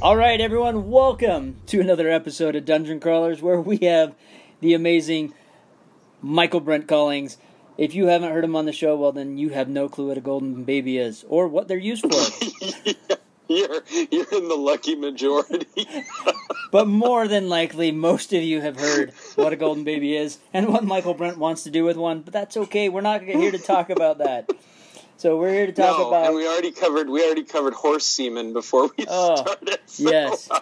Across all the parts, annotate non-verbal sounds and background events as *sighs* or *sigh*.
All right, everyone, welcome to another episode of Dungeon Crawlers where we have the amazing Michael Brent Collings. If you haven't heard him on the show, well, then you have no clue what a golden baby is or what they're used for. *laughs* you're you're in the lucky majority. *laughs* but more than likely, most of you have heard what a golden baby is and what Michael Brent wants to do with one. But that's okay. We're not here to talk about that. So we're here to talk no, about. And we already covered we already covered horse semen before we *laughs* Oh, started. so- yes. *laughs*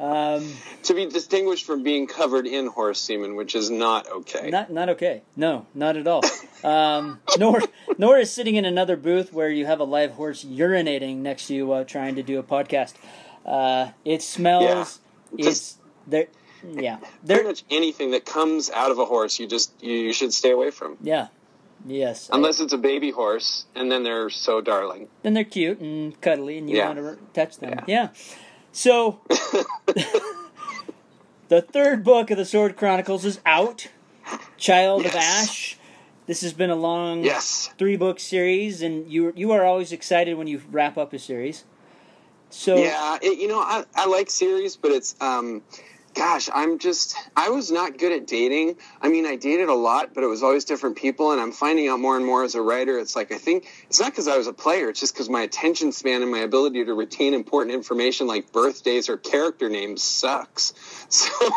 Um, to be distinguished from being covered in horse semen, which is not okay. not not okay. No, not at all. Um, *laughs* nor nor is sitting in another booth where you have a live horse urinating next to you while trying to do a podcast. Uh, it smells. Yeah. It's there. Yeah, Pretty there. much anything that comes out of a horse, you just you, you should stay away from. Yeah, yes. Unless it's a baby horse, and then they're so darling. then they're cute and cuddly, and you Yeah. want to touch them. Yeah. Yeah. So, *laughs* the third book of the Sword Chronicles is out. Child of Ash. This has been a long Yes. three book series, and you you are always excited when you wrap up a series. So Yeah, it, you know, I, I like series, but it's, um, gosh, I'm just, I was not good at dating. I mean, I dated a lot, but it was always different people, and I'm finding out more and more as a writer. It's like, I think, it's not because I was a player, it's just because my attention span and my ability to retain important information like birthdays or character names sucks. *laughs* So,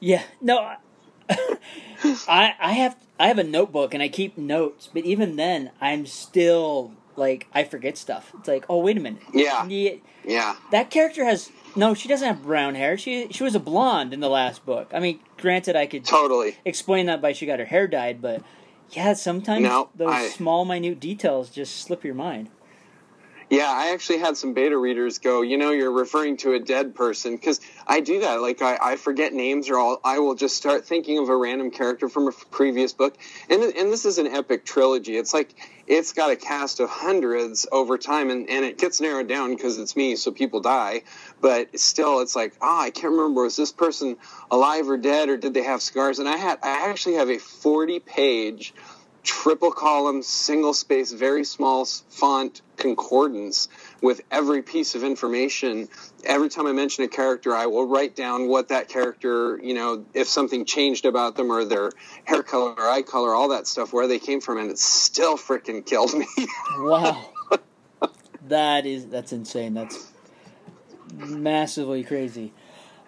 yeah, no, *laughs* I- I have I have a notebook and I keep notes, but even then I'm still like I forget stuff. It's like oh wait a minute, yeah, yeah, yeah. that character has no, she doesn't have brown hair. She she was a blonde in the last book. I mean, granted, I could Totally. explain that by she got her hair dyed, but yeah, sometimes No, those I- small, minute details just slip your mind. Yeah, I actually had some beta readers go, you know, you're referring to a dead person because I do that. Like I, I forget names, or I'll, I will just start thinking of a random character from a previous book. And and this is an epic trilogy. It's like it's got a cast of hundreds over time, and, and it gets narrowed down because it's me, so people die. But still, it's like, ah, I can't remember was this person alive or dead, or did they have scars? And I had I actually have a 40 page triple column, single space, very small font concordance with every piece of information. Every time I mention a character, I will write down what that character, you know, if something changed about them or their hair color or eye color, all that stuff, where they came from, and it still freaking killed me. *laughs* Wow, that is that's insane. That's massively crazy.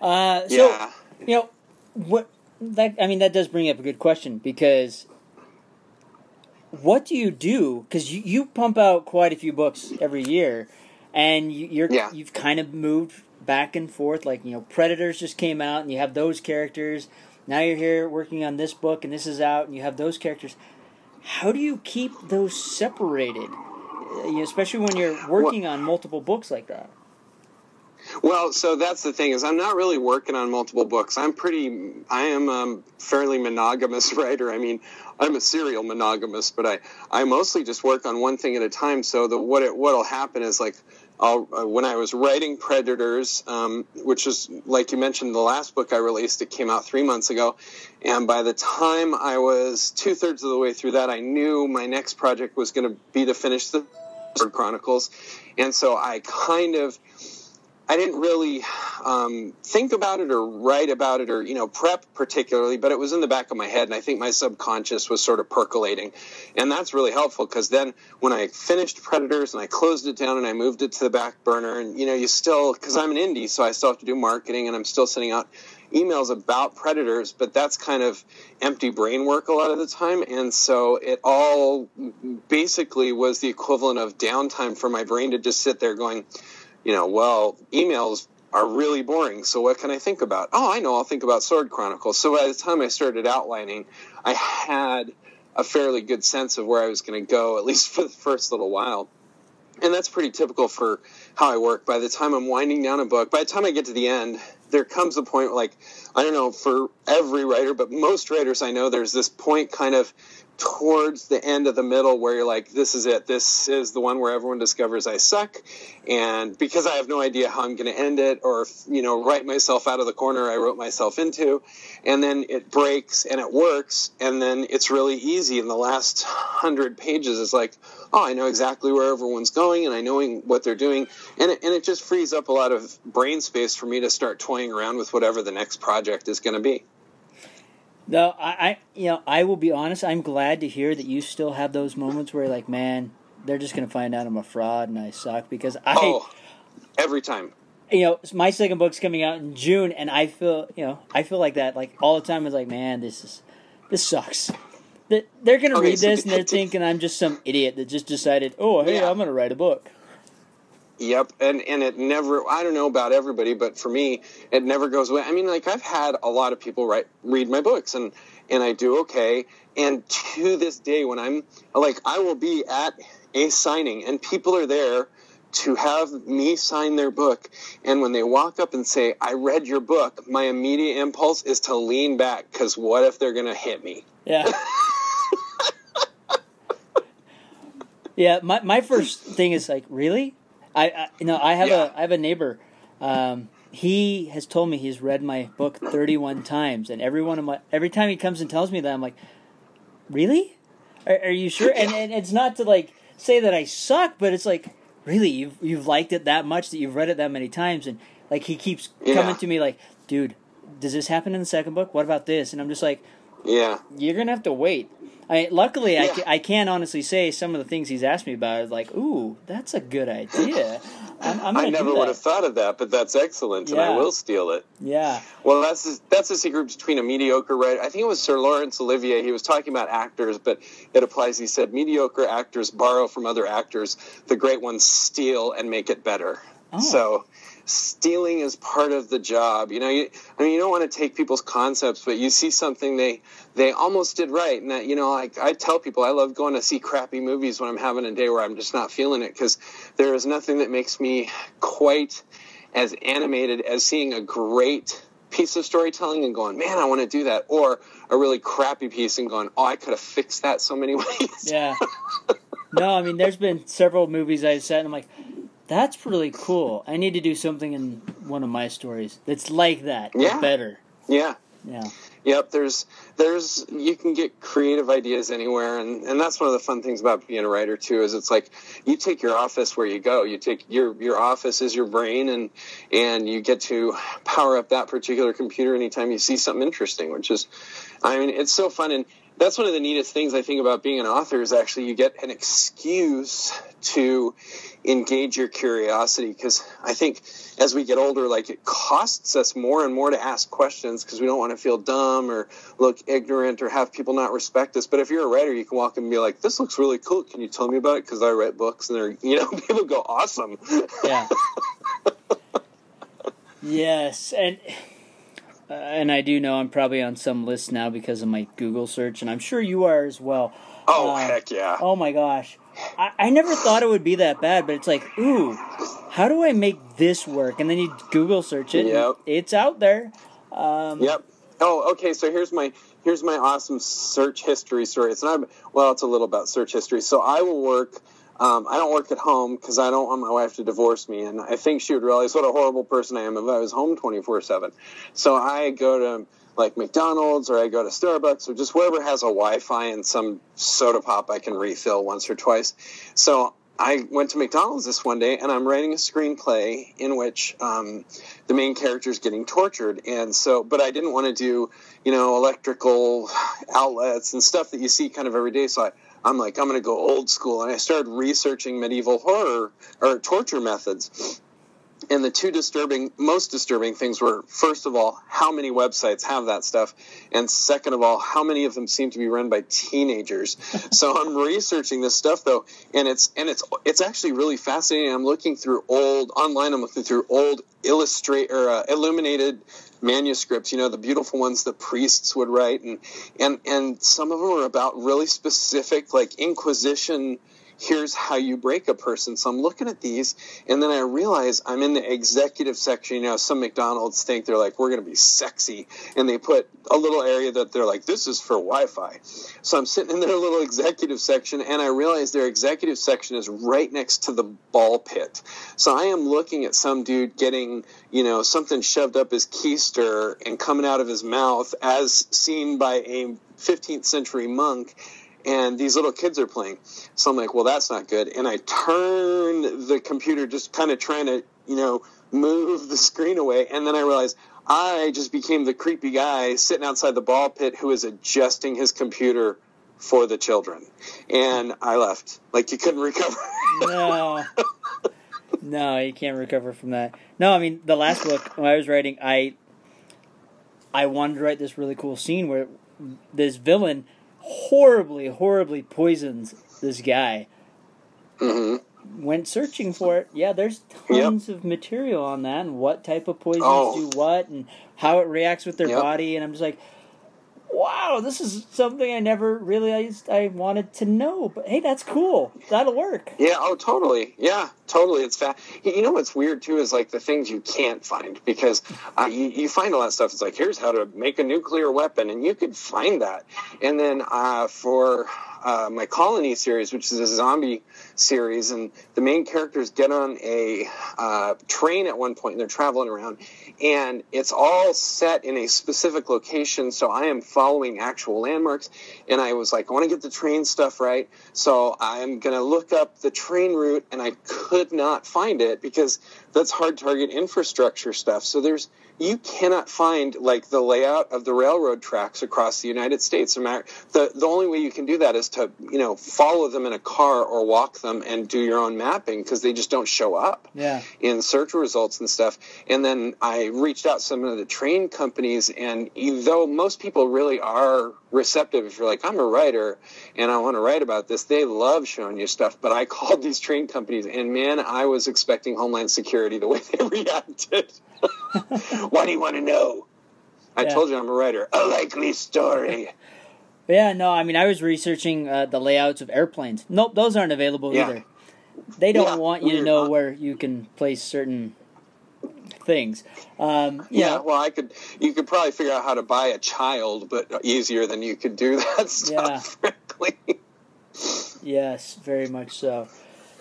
Uh, so yeah. you know what that I mean that does bring up a good question because what do you do? Because you, you pump out quite a few books every year and you, you're Yeah. you've kind of moved back and forth like you know predators just came out and you have those characters. Now you're here working on this book and this is out and you have those characters. How do you keep those separated? Uh, you know, especially when you're working on multiple books like that Well, so that's the thing is I'm not really working on multiple books. I'm pretty I am a fairly monogamous *laughs* writer. I mean, I'm a serial monogamous, but I I mostly just work on one thing at a time. So the what it what'll happen is like I'll, uh, when I was writing Predators, um, which is like you mentioned, the last book I released, it came out three months ago, and by the time I was two thirds of the way through that, I knew my next project was going to be to finish the Chronicles, and so I kind of I didn't really um, think about it or write about it or you know prep particularly, but it was in the back of my head, and I think my subconscious was sort of percolating, and that's really helpful because then when I finished Predators and I closed it down and I moved it to the back burner, and you know you still because I'm an indie, so I still have to do marketing, and I'm still sending out emails about predators but that's kind of empty brain work a lot of the time. And so it all basically was the equivalent of downtime for my brain to just sit there going you know, well, emails are really boring. So what can I think about? Oh, I know. I'll think about Sword Chronicles. So by the time I started outlining, I had a fairly good sense of where I was going to go, at least *laughs* for the first little while. And that's pretty typical for how I work. By the time I'm winding down a book, by the time I get to the end, there comes a point like, I don't know for every writer, but most writers I know, there's this point kind of towards the end of the middle where you're like, this is it. This is the one where everyone discovers I suck. And because I have no idea how I'm going to end it or, you know, write myself out of the corner I wrote myself into. And then it breaks and it works. And then it's really easy. In the last hundred pages, it's like, oh, I know exactly where everyone's going and I know what they're doing. And it, and it just frees up a lot of brain space for me to start toying around with whatever the next project is going to be. No, I, I, you know, I will be honest. I'm glad to hear that you still have those moments where you're like, man, they're just gonna find out I'm a fraud and I suck because I, oh, every time. You know, my second book's coming out in June, and I feel, you know, I feel like that like all the time. It's like, man, this is, this sucks. They're gonna okay, read so this and they're thinking I'm just some idiot that just decided, oh, hey, yeah. I'm gonna write a book. Yep, and and it never. I don't know about everybody, but for me, it never goes away. I mean, like I've had a lot of people write read my books, and and I do okay. And to this day, when I'm like, I will be at a signing, and people are there to have me sign their book. And when they walk up and say, "I read your book," my immediate impulse is to lean back because what if they're gonna hit me? Yeah. *laughs* yeah, my, my first thing is like, really? I, I you know I have yeah. a I have a neighbor. Um, he has told me he's read my book 31 times, and every one of my every time he comes and tells me that, I'm like, really? Are, are you sure? And, and it's not to like say that I suck, but it's like, really, you've you've liked it that much that you've read it that many times, and like he keeps yeah. coming to me like, dude, does this happen in the second book? What about this? And I'm just like, yeah, you're gonna have to wait. I luckily yeah. I, I can honestly say some of the things he's asked me about is like, ooh, that's a good idea. I'm, I'm i never would have thought of that, but that's excellent, and I will steal it. Yeah. Well, that's that's the secret between a mediocre writer. I think it was Sir Laurence Olivier. He was talking about actors, but it applies. He said mediocre actors borrow from other actors. The great ones steal and make it better. Oh. So stealing is part of the job. You know, you, I mean, you don't want to take people's concepts, but you see something they they almost did right, and that you know, like I tell people, I love going to see crappy movies when I'm having a day where I'm just not feeling it because there is nothing that makes me quite as animated as seeing a great piece of storytelling and going, man, I want to do that, or a really crappy piece and going, oh, I could have fixed that so many *laughs* ways. Yeah. no, I mean, there's been several movies I've sat and I'm like, that's really cool. I need to do something in one of my stories that's like that. Yeah. Better. Yeah. Yeah. Yep, there's there's you can get creative ideas anywhere and, and that's one of the fun things about being a writer too is it's like you take your office where you go. You take your your office is your brain and and you get to power up that particular computer anytime you see something interesting, which is I mean it's so fun and that's one of the neatest things I think about being an author is actually you get an excuse to engage your curiosity because I think as we get older, like it costs us more and more to ask questions because we don't want to feel dumb or look ignorant or have people not respect us. But if you're a writer, you can walk in and be like, "This looks really cool. Can you tell me about it?" Because I write books, and they're you know *laughs* people go, "Awesome." Yeah. *laughs* yes, and uh, and I do know I'm probably on some list now because of my Google search, and I'm sure you are as well. Oh uh, heck yeah! Oh my gosh, I, I never thought it would be that bad, but it's like, ooh, how do I make this work? And then you Google search it. Yep. It's out there. Um, yep. Oh, okay. So here's my here's my awesome search history story. It's not well, it's a little about search history. So I will work um, I don't work at home because I don't want my wife to divorce me, and I think she would realize what a horrible person I am if I was home 24 seven. So I go to like McDonald's or I go to Starbucks or just wherever has a Wi-Fi and some soda pop I can refill once or twice. So I went to McDonald's this one day and I'm writing a screenplay in which um, the main character is getting tortured. And so, but I didn't want to do, you know, electrical outlets and stuff that you see kind of every day. So I, I'm like, I'm going to go old school. And I started researching medieval horror or torture methods. And the two disturbing, most disturbing things were, first of all, how many websites have that stuff, and second of all, how many of them seem to be run by teenagers. *laughs* so I'm researching this stuff though, and it's and it's it's actually really fascinating. I'm looking through old online. I'm looking through old illustrate or uh, illuminated manuscripts, you know, the beautiful ones that priests would write, and and and some of them are about really specific, like Inquisition here's how you break a person. So I'm looking at these, and then I realize I'm in the executive section. You know, some McDonald's think they're like, we're going to be sexy, and they put a little area that they're like, this is for Wi-Fi. So I'm sitting in their *laughs* little executive section, and I realize their executive section is right next to the ball pit. So I am looking at some dude getting, you know, something shoved up his keister and coming out of his mouth, as seen by a 15th century monk and these little kids are playing. So I'm like, well, that's not good. And I turn the computer, just kind of trying to, you know, move the screen away. And then I realized I just became the creepy guy sitting outside the ball pit who is adjusting his computer for the children. And I left. Like, you couldn't *laughs* recover. no. No, you can't recover from that. No, I mean, the last book, when I was writing, I. I wanted to write this really cool scene where this villain horribly, horribly poisons this guy. Mm-hmm. Went searching for it. Yeah, there's tons yep. of material on that and what type of poisons oh. do what and how it reacts with their yep. body. And I'm just like, wow, this is something I never realized I wanted to know. But hey, that's cool. That'll work. Yeah. Oh, totally. Yeah, totally. It's fast. You know what's weird too is like the things you can't find because uh, you, you, find a lot of stuff. It's like here's how to make a nuclear weapon, and you could find that. And then uh, for uh, my Colony series, which is a zombie series, and the main characters get on a uh, train at one point and they're traveling around, and it's all set in a specific location. So I am following actual landmarks, and I was like, I want to get the train stuff right, so I'm gonna look up the train route, and I could not find it because that's hard target infrastructure stuff. So there's you cannot find like the layout of the railroad tracks across the United States. The, the only way you can do that is to, you know, follow them in a car or walk them and do your own mapping because they just don't show up yeah. in search results and stuff. And then I reached out to some of the train companies and though most people really are receptive if you're like, I'm a writer and I want to write about this, they love showing you stuff. But I *laughs* called these train companies and man, I was expecting Homeland Security the *laughs* way they reacted. *laughs* Why do you want to know? I yeah. told you I'm a writer. A likely story. Yeah, no, I mean, I was researching uh, the layouts of airplanes. Nope, those aren't available yeah. either. They don't yeah, want you to know not. where you can place certain things. Um, yeah, know. well, I could. You could probably figure out how to buy a child, but easier than you could do *laughs* that stuff. Yeah. Frankly. Yes, very much so.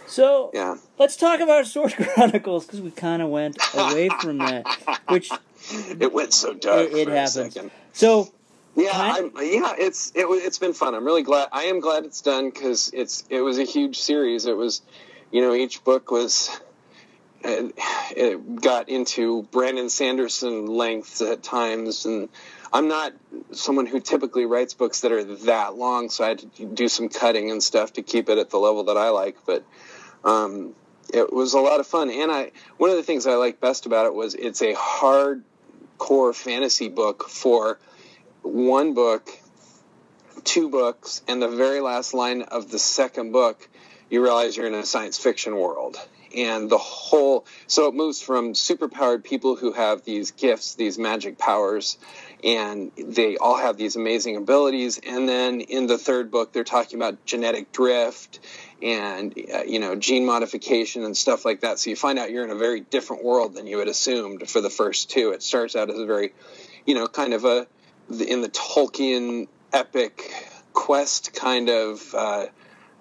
So yeah. let's talk about Sword *laughs* Chronicles because we kind of went away from that, which *laughs* it went so dark. It, it happens. So yeah, I'm, yeah, it's it, it's been fun. I'm really glad. I am glad it's done because it's it was a huge series. It was, you know, each book was. It, it got into Brandon Sanderson lengths at times, and I'm not someone who typically writes books that are that long, so I had to do some cutting and stuff to keep it at the level that I like. But um, it was a lot of fun. And I one of the things I like best about it was it's a hardcore fantasy book for one book, two books, and the very last line of the second book, you realize you're in a science fiction world. And the whole, so it moves from superpowered people who have these gifts, these magic powers, and they all have these amazing abilities. And then in the third book, they're talking about genetic drift and uh, you know gene modification and stuff like that. So you find out you're in a very different world than you had assumed for the first two. It starts out as a very, you know, kind of a in the Tolkien epic quest kind of. Uh,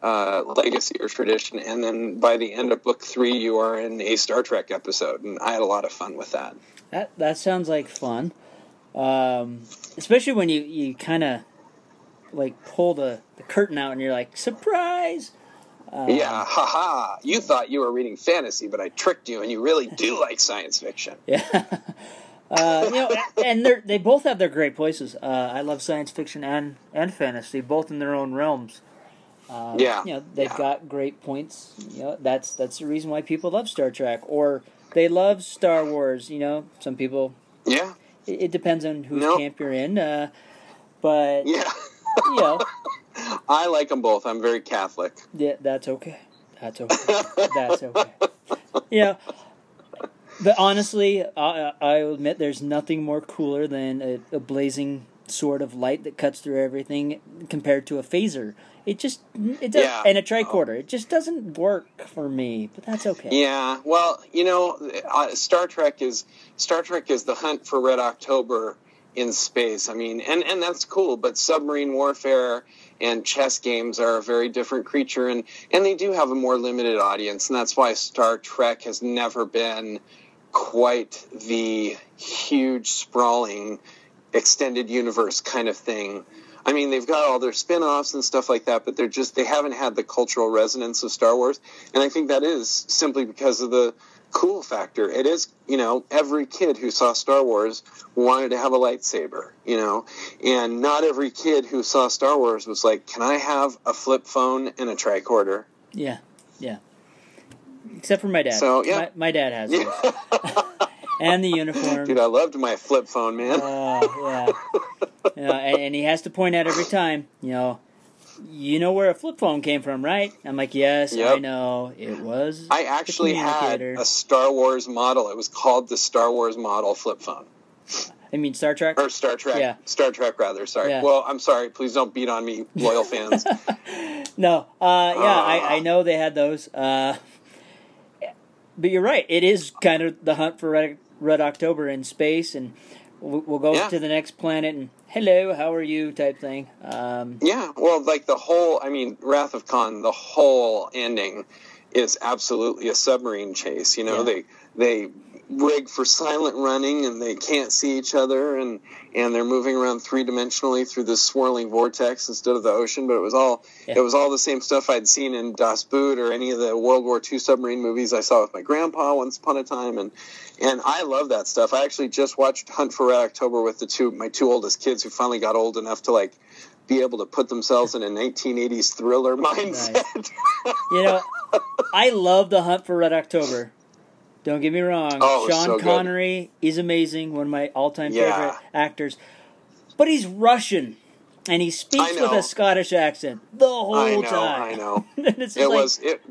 uh, legacy or tradition, and then by the end of book three, you are in a Star Trek episode, and I had a lot of fun with that. That that sounds like fun, um, especially when you you kind of like pull the, the curtain out and you're like surprise um, yeah, haha. You thought you were reading fantasy, but I tricked you, and you really do like science fiction. *laughs* Yeah. Uh, you know, and they they both have their great places. Uh, I love science fiction and, and fantasy, both in their own realms. Um, yeah, you know they've yeah. got great points. You know that's that's the reason why people love Star Trek or they love Star Wars. You know, some people. Yeah. It, it depends on whose nope. camp you're in, uh, but yeah, you know, *laughs* I like them both. I'm very Catholic. Yeah, that's okay. That's okay. that's okay. *laughs* Yeah. But honestly, I, I'll admit there's nothing more cooler than a, a blazing sort of light that cuts through everything compared to a phaser. It just it does Yeah. and a tricorder. It just doesn't work for me, but that's okay. Yeah, well, you know, uh, Star Trek is Star Trek is the hunt for Red October in space. I mean, and and that's cool, but submarine warfare and chess games are a very different creature and and they do have a more limited audience, and that's why Star Trek has never been quite the huge sprawling extended universe kind of thing. I mean, they've got all their spin-offs and stuff like that, but they're just they haven't had the cultural resonance of Star Wars, and I think that is simply because of the cool factor. It is, you know, every kid who saw Star Wars wanted to have a lightsaber, you know, and not every kid who saw Star Wars was like, "Can I have a flip phone and a tricorder?" Yeah, yeah. Except for my dad. So, yeah. my, my dad has those. *laughs* and the uniform. Dude, I loved my flip phone, man. Uh, yeah. You know, and, and he has to point out every time, you know, you know where a flip phone came from, right? I'm like, yes, I know. It was. I actually had a Star Wars model. It was called the Star Wars model flip phone. I mean, Star Trek. Or Star Trek. Yeah. Star Trek, rather. Sorry. Yeah. Well, I'm sorry. Please don't beat on me, loyal fans. *laughs* No, uh, yeah, I, Ah. I know they had those. Uh, but you're right. It is kind of the hunt for Red, Red October in space, and we'll, we'll go Yeah. to the next planet and hello, how are you type thing. Um, yeah. Well, like the whole, I mean, Wrath of Khan, the whole ending is absolutely a submarine chase. You know, Yeah. they they rig for silent running and they can't see each other and and they're moving around three dimensionally through this swirling vortex instead of the ocean. But it was all Yeah. it was all the same stuff I'd seen in Das Boot or any of the World War II submarine movies I saw with my grandpa once upon a time and and I love that stuff. I actually just watched Hunt for Red October with the two my two oldest kids who finally got old enough to like be able to put themselves in a 1980s thriller mindset. you know, *laughs* I love the hunt for Red October. Don't get me wrong. Oh, Sean so good. Connery is amazing, one of my all-time Yeah. favorite actors. But he's Russian, and he speaks with a Scottish accent the whole I know, time. I know. And it's just it like, was it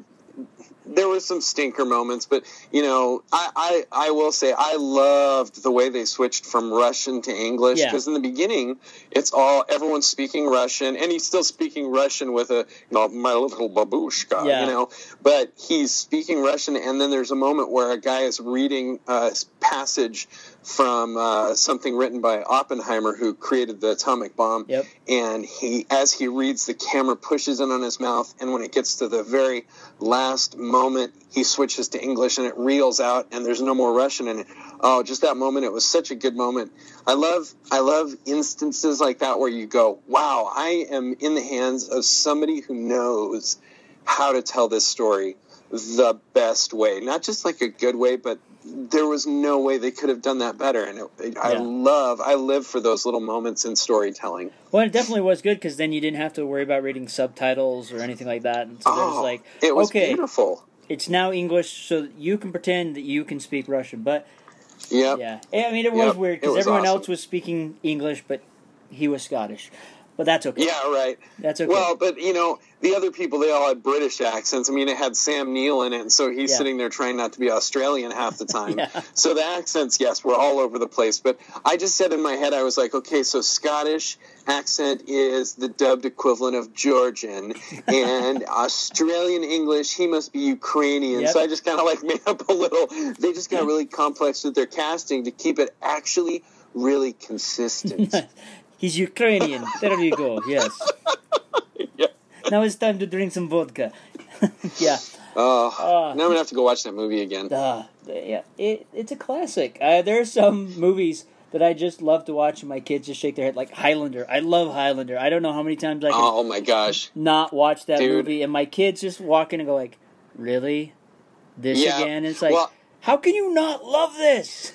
there was some stinker moments but you know I, I i will say i loved the way they switched from russian to english Yeah. because in the beginning it's all everyone's speaking russian and he's still speaking russian with a you know my little babushka Yeah. you know but he's speaking russian and then there's a moment where a guy is reading a passage from uh, something written by oppenheimer who created the atomic bomb. Yep. and he as he reads the camera pushes in on his mouth and when it gets to the very last moment he switches to english and it reels out and there's no more russian in it. Oh just that moment it was such a good moment. I love i love instances like that where you go wow i am in the hands of somebody who knows how to tell this story the best way. Not just like a good way but there was no way they could have done that better and it, i Yeah. love i live for those little moments in storytelling Well, it definitely was good because then you didn't have to worry about reading subtitles or anything like that. And so there was Oh, like, it was okay, beautiful. it's now English, so that you can pretend that you can speak Russian. But Yep. yeah, I mean, it was Yep, weird because everyone awesome. else was speaking English, but he was Scottish. But that's okay. Yeah, right. That's okay. Well, but you know, the other people they all had British accents. I mean, it had Sam Neill in it, and so he's Yeah. sitting there trying not to be Australian half the time. *laughs* Yeah. So the accents, yes, were all over the place. But I just said in my head, I was like, okay, so Scottish accent is the dubbed equivalent of Georgian, and *laughs* Australian English, he must be Ukrainian. Yep. So I just kind of like *laughs* made up a little. They just got really complex with their casting to keep it actually really consistent. He's Ukrainian. There you go. Yes. *laughs* Yeah. Now it's time to drink some vodka. *laughs* yeah. Oh, Uh, now I'm gonna have to go watch that movie again. Uh, yeah. It, it's a classic. Uh, there are some movies that I just love to watch, and my kids just shake their head like Highlander. I love Highlander. I don't know how many times I can Oh my gosh. not watch that Dude. movie, and my kids just walk in and go like, "Really, this Yeah. again?" It's like, Well- how can you not love this?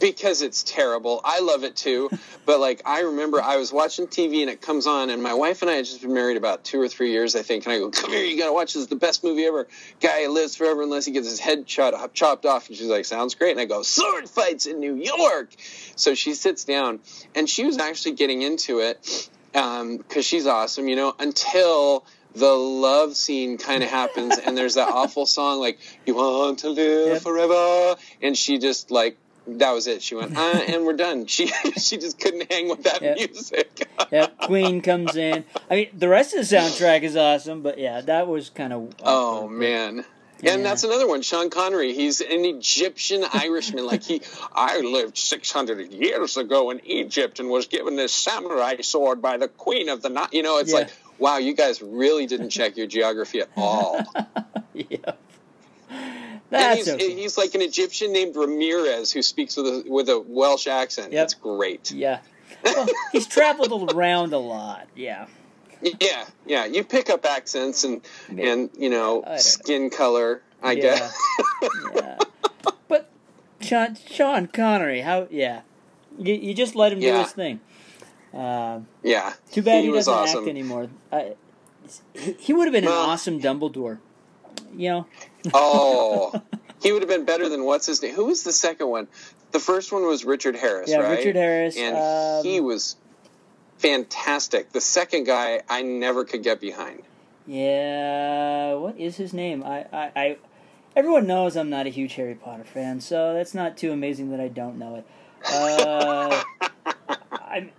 Because it's terrible. I love it too. *laughs* but like I remember I was watching TV and it comes on and my wife and I had just been married about two or three years, I think, and I go, Come here, you gotta watch this is the best movie ever. Guy lives forever unless he gets his head chopped chopped off and she's like, Sounds great and I go, Sword fights in New York So she sits down and she was actually getting into it um, because she's awesome, you know, until the love scene kind of *laughs* happens and there's that awful song like you want to live Yep. forever and she just like that was it. She went, uh, *laughs* and we're done. She *laughs* she just couldn't hang with that Yep. music. *laughs* Yep, Queen comes in. I mean, the rest of the soundtrack is awesome, but yeah, that was kind of. Oh man. Yeah. And that's another one, Sean Connery. He's an Egyptian Irishman. like he, I lived 600 years ago in Egypt and was given this samurai sword by the queen of the night. You know, it's Yeah. like, wow, you guys really didn't check your geography at all. Yeah. and he's, okay. he's like an Egyptian named Ramirez who speaks with a with a Welsh accent. Yep. It's great. Yeah. Well, he's traveled around a lot. Yeah. Yeah, yeah. You pick up accents and and you know skin color. I Yeah. guess. yeah. But Sean Sean Connery, how? Yeah. You, you just let him do his thing. Uh, yeah. too bad he, was doesn't awesome. act anymore. I, he, he would have been an awesome Dumbledore. You know. Oh, *laughs* he would have been better than what's his name? Who was the second one? The first one was Richard Harris, Yeah, right? Richard Harris, and um, he was fantastic. The second guy, I never could get behind. Yeah, what is his name? I, I, I, everyone knows I'm not a huge Harry Potter fan, so that's not too amazing that I don't know it. Uh, *laughs* I'm,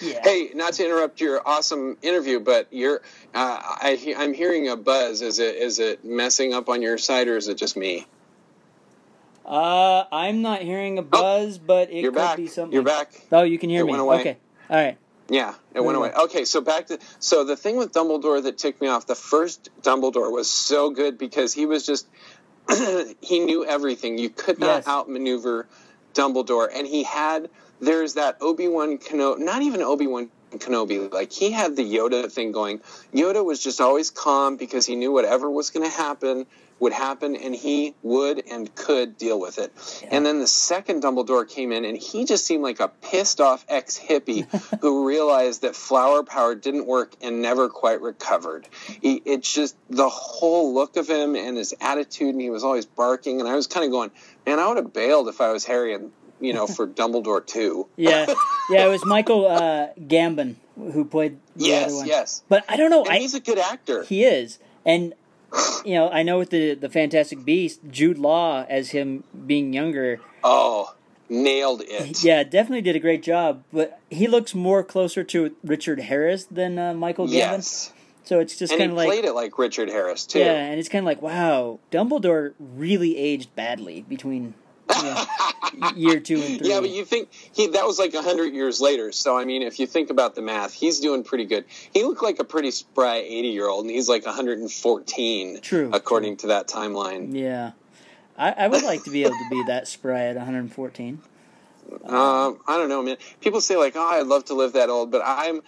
yeah. Hey, not to interrupt your awesome interview, but you're, uh, I, I'm hearing a buzz. Is it is it messing up on your side, or is it just me? Uh, I'm not hearing a buzz, but it Oh, could back. be something. You're back. Oh, you can hear It me. Okay. All right. Yeah, it went Oh, away. Okay, so back to so the thing with Dumbledore that ticked me off. The first Dumbledore was so good because he was just *clears throat* he knew everything. You could not Yes. outmaneuver Dumbledore, and he had there's that Obi Wan Kenobi, not even Obi Wan Kenobi. Like he had the Yoda thing going. Yoda was just always calm because he knew whatever was going to happen would happen, and he would and could deal with it. And then the second Dumbledore came in, and he just seemed like a pissed off ex hippie *laughs* who realized that flower power didn't work and never quite recovered. He, it's just the whole look of him and his attitude, and he was always barking. And I was kind of going, man, I would have bailed if I was Harry and you know for Dumbledore too. *laughs* Yeah. yeah, it was Michael uh, Gambon who played the Yes, other one. yes. But I don't know. And I, he's a good actor. He is, and you know, I know with the the Fantastic Beast, Jude Law as him being younger. oh, nailed it. Yeah, definitely did a great job. But he looks more closer to Richard Harris than uh, Michael Gambon. Yes. So it's just kind of like played it like Richard Harris too. yeah, and it's kind of like wow, Dumbledore really aged badly between know, year two and three. Yeah, but you think he that was like a hundred years later. So I mean, if you think about the math, he's doing pretty good. He looked like a pretty spry eighty year old, and he's like 114. True, according to that timeline. yeah. I, I would like to be able to be that spry at 114. Um, I don't know, man. People say like, "Oh, I'd love to live that old," but I'm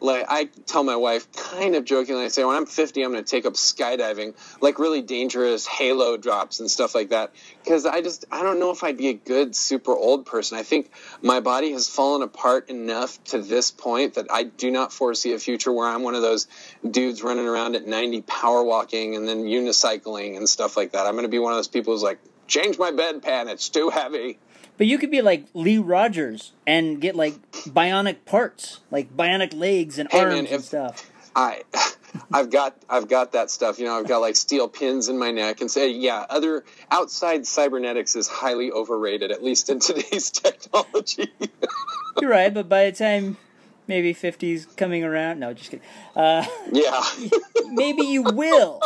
like, I tell my wife, kind of jokingly, I say, "When I'm 50, I'm going to take up skydiving, like really dangerous halo drops and stuff like that." Because I just, I don't know if I'd be a good super old person. I think my body has fallen apart enough to this point that I do not foresee a future where I'm one of those dudes running around at 90, power walking and then unicycling and stuff like that. I'm going to be one of those people who's like, "Change my bedpan; it's too heavy." But you could be like Lee Rogers and get like bionic parts, like bionic legs and Hey, arms man, and stuff. I, *laughs* I've got, I've got that stuff. You know, I've got like steel pins in my neck, and say, yeah, other outside cybernetics is highly overrated, at least in *laughs* today's technology. *laughs* You're right, but by the time maybe 50's coming around, no, just kidding. Uh, yeah, maybe you will.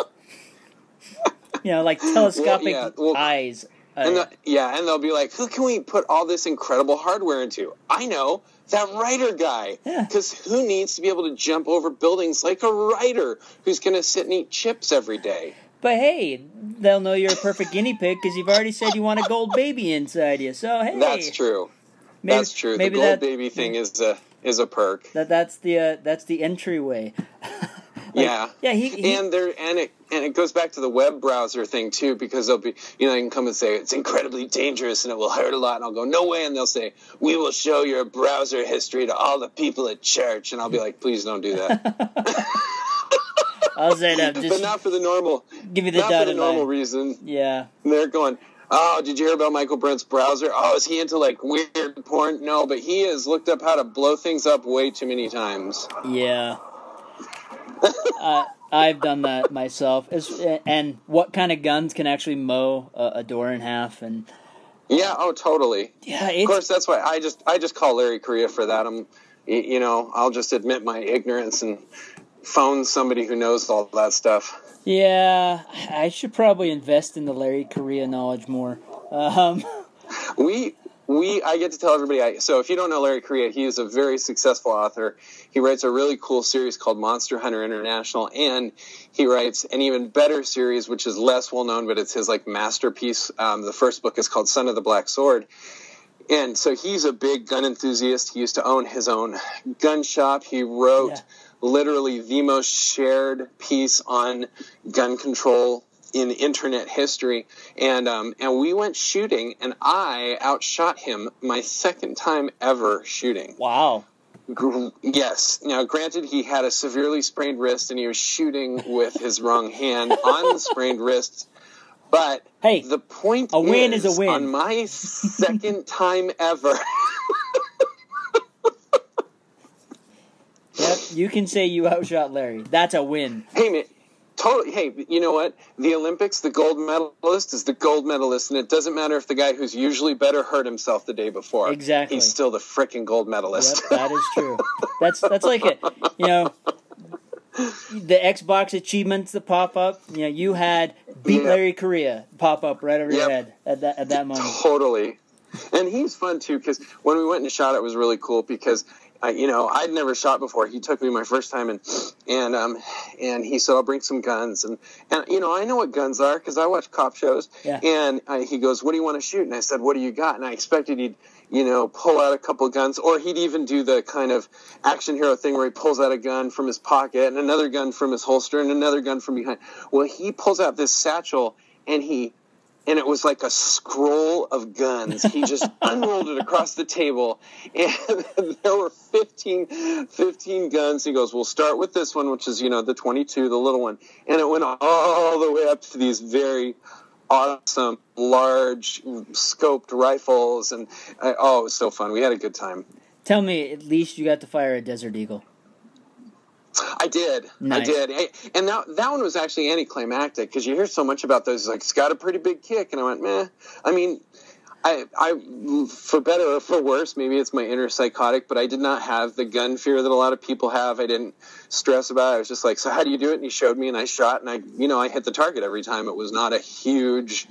You know, like telescopic yeah, well, eyes. And the, yeah, and they'll be like, who can we put all this incredible hardware into? I know that writer guy, Yeah. because who needs to be able to jump over buildings like a writer who's going to sit and eat chips every day? but hey, they'll know you're a perfect guinea pig because you've already said you want a gold baby inside you. So hey, That's true. Maybe, That's true. Maybe the gold that, baby thing is a is a perk. that that's the uh, that's the entryway. *laughs* yeah. Yeah, he, he and there and it and it goes back to the web browser thing too because they'll be you know they can come and say it's incredibly dangerous and it will hurt a lot and I'll go no way and they'll say we will show your browser history to all the people at church and I'll be like please don't do that *laughs* I'll say that. but not for the normal give me the not for the normal line. reason Yeah. and they're going oh did you hear about Michael Brent's browser oh is he into like weird porn no but he has looked up how to blow things up way too many times Yeah. *laughs* uh, I've done that myself. As, and what kind of guns can actually mow a, a door in half? And Yeah. Oh, totally. Yeah, Of course, that's why I just I just call Larry Correa for that. I'm, you know, I'll just admit my ignorance and phone somebody who knows all that stuff. yeah. I should probably invest in the Larry Correa knowledge more. Um, We we I get to tell everybody. I, so if you don't know Larry Correa, he is a very successful author. He writes a really cool series called Monster Hunter International, and he writes an even better series, which is less well known, but it's his like masterpiece. Um, the first book is called Son of the Black Sword. And so he's a big gun enthusiast. He used to own his own gun shop. He wrote Yeah. literally the most shared piece on gun control in internet history. And um, and we went shooting, and I outshot him my second time ever shooting. wow. Gr- Yes. Now, granted, he had a severely sprained wrist, and he was shooting with his wrong hand on the sprained wrist. But Hey, the point a win is a win. On my second *laughs* time ever, Yep, you can say you outshot Larry. That's a win. hey man, totally. Hey, you know what? The Olympics, the gold medalist is the gold medalist, and it doesn't matter if the guy who's usually better hurt himself the day before. Exactly. He's still the freaking gold medalist. Yep, that is true. That's that's like it. You know, the Xbox achievements that pop up. You know, you had beat Yeah. Larry Correa pop up right over your head at that at that moment. Totally. And he's fun too because when we went and shot, it was really cool because. Uh, you know, I'd never shot before. He took me my first time, and and um, and he said, "I'll bring some guns." And and you know, I know what guns are because I watch cop shows. Yeah. And uh, he goes, "What do you want to shoot?" And I said, "What do you got?" And I expected he'd, you know, pull out a couple guns, or he'd even do the kind of action hero thing where he pulls out a gun from his pocket and another gun from his holster and another gun from behind. Well, he pulls out this satchel and he and it was like a scroll of guns. He just *laughs* unrolled it across the table, and *laughs* there were 15, 15 guns. He goes, "We'll start with this one, which is you know the 22, the little one," and it went all the way up to these very awesome, large scoped rifles, and uh, oh, it was so fun. We had a good time. Tell me, at least you got to fire a Desert Eagle. I did. Nice. I did. Hey, and that that one was actually anticlimactic because you hear so much about those. Like it's got a pretty big kick, and I went, meh. I mean, I I for better or for worse, maybe it's my inner psychotic, but I did not have the gun fear that a lot of people have. I didn't stress about it. I was just like, so how do you do it? And he showed me, and I shot, and I you know I hit the target every time. It was not a huge,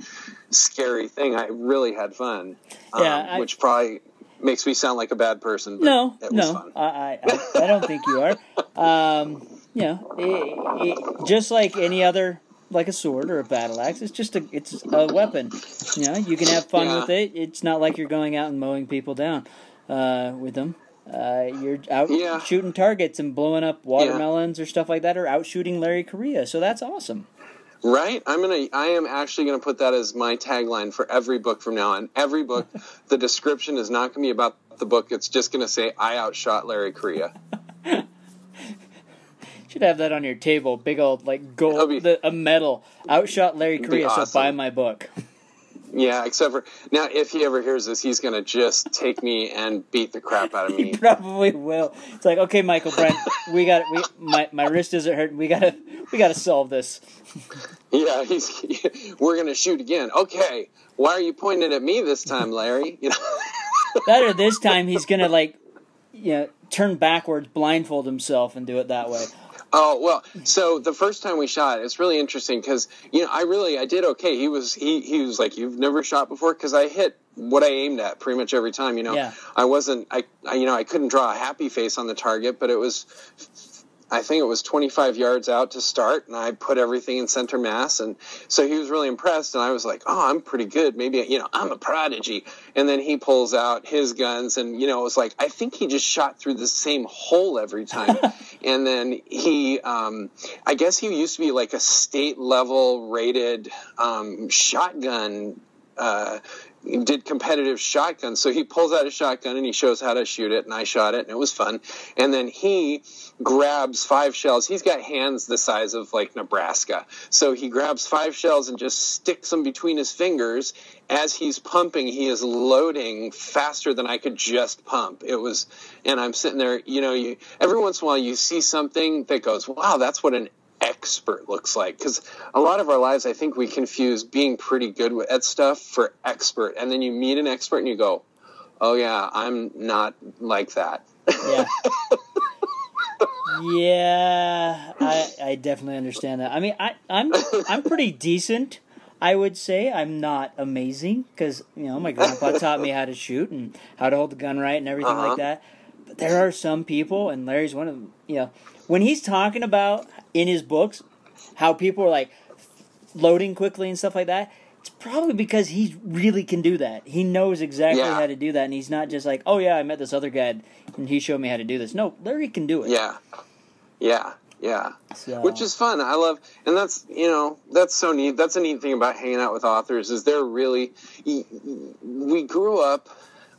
scary thing. I really had fun. Yeah, um, I- which probably makes me sound like a bad person. But No, it was no. I, I, I, don't think you are. Um, you know, it, it, just like any other, like a sword or a battle axe, it's just a, it's a weapon. You know, you can have fun Yeah. with it. It's not like you're going out and mowing people down uh, with them. Uh, you're out Yeah. shooting targets and blowing up watermelons or stuff like that, or out shooting Larry Correa. So that's awesome. Right. I'm gonna. I am actually gonna put that as my tagline for every book from now on. Every book, *laughs* the description is not gonna be about the book. It's just gonna say I outshot Larry Correa. *laughs* Should have that on your table, big old like gold, be- the, a medal. Outshot Larry Korea, Correa, so buy my book. Yeah. Except for now, if he ever hears this, he's gonna just take me and beat the crap out of *laughs* me. He probably will. It's like, okay, Michael Brent, we got we my my wrist isn't hurting. We gotta we gotta solve this. *laughs* Yeah. He's. *laughs* We're gonna shoot again. Okay. Why are you pointing at me this time, Larry? You know. Or this time he's gonna like, you know, turn backwards, blindfold himself, and do it that way. Oh well, so the first time we shot, it's really interesting because you know I really I did okay. He was he he was like you've never shot before because I hit what I aimed at pretty much every time. You know, Yeah. I wasn't I, I you know I couldn't draw a happy face on the target, but it was I think it was 25 yards out to start, and I put everything in center mass, and so he was really impressed, and I was like, oh, I'm pretty good. Maybe you know I'm a prodigy. And then he pulls out his guns, and you know it was like I think he just shot through the same hole every time. *laughs* and then he, um, I guess he used to be like a state level rated um, shotgun. Uh, did competitive shotgun. So he pulls out a shotgun and he shows how to shoot it, and I shot it, and it was fun. And then he grabs five shells. He's got hands the size of like Nebraska. So he grabs five shells and just sticks them between his fingers. As he's pumping, he is loading faster than I could just pump. It was, and I'm sitting there, you know, you, every once in a while you see something that goes, wow, that's what an expert looks like. Because a lot of our lives i think we confuse being pretty good at stuff for expert. And then you meet an expert and you go oh yeah i'm not like that. Yeah. *laughs* Yeah i i definitely understand that. I mean i i'm i'm pretty decent i would say. I'm not amazing because you know my grandpa taught me how to shoot and how to hold the gun right and everything Uh-huh. like that. But there are some people and larry's one of them you know when he's talking about in his books how people are like loading quickly and stuff like that it's probably because he really can do that. He knows exactly Yeah. how to do that and he's not just like oh yeah i met this other guy and he showed me how to do this. No larry can do it. Yeah. Yeah. Yeah. So- which is fun. I love and that's you know that's so neat. That's a neat thing about hanging out with authors is they're really we grew up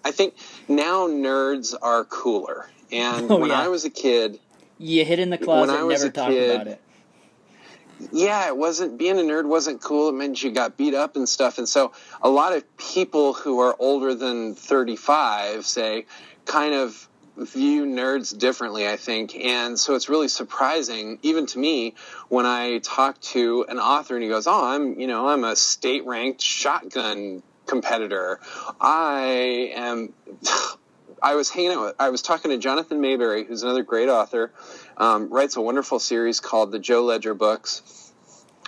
i think now nerds are cooler. And *laughs* Oh, when yeah. i was a kid you hid in the closet and never talked kid- about it yeah, it wasn't being a nerd wasn't cool. It meant you got beat up and stuff. And so a lot of people who are older than 35, say, kind of view nerds differently, I think. And so it's really surprising, even to me, when I talk to an author and he goes, Oh, I'm, you know, I'm a state ranked shotgun competitor. I am. *laughs* I was hanging out with, I was talking to Jonathan Maberry, who's another great author, um, writes a wonderful series called the Joe Ledger Books.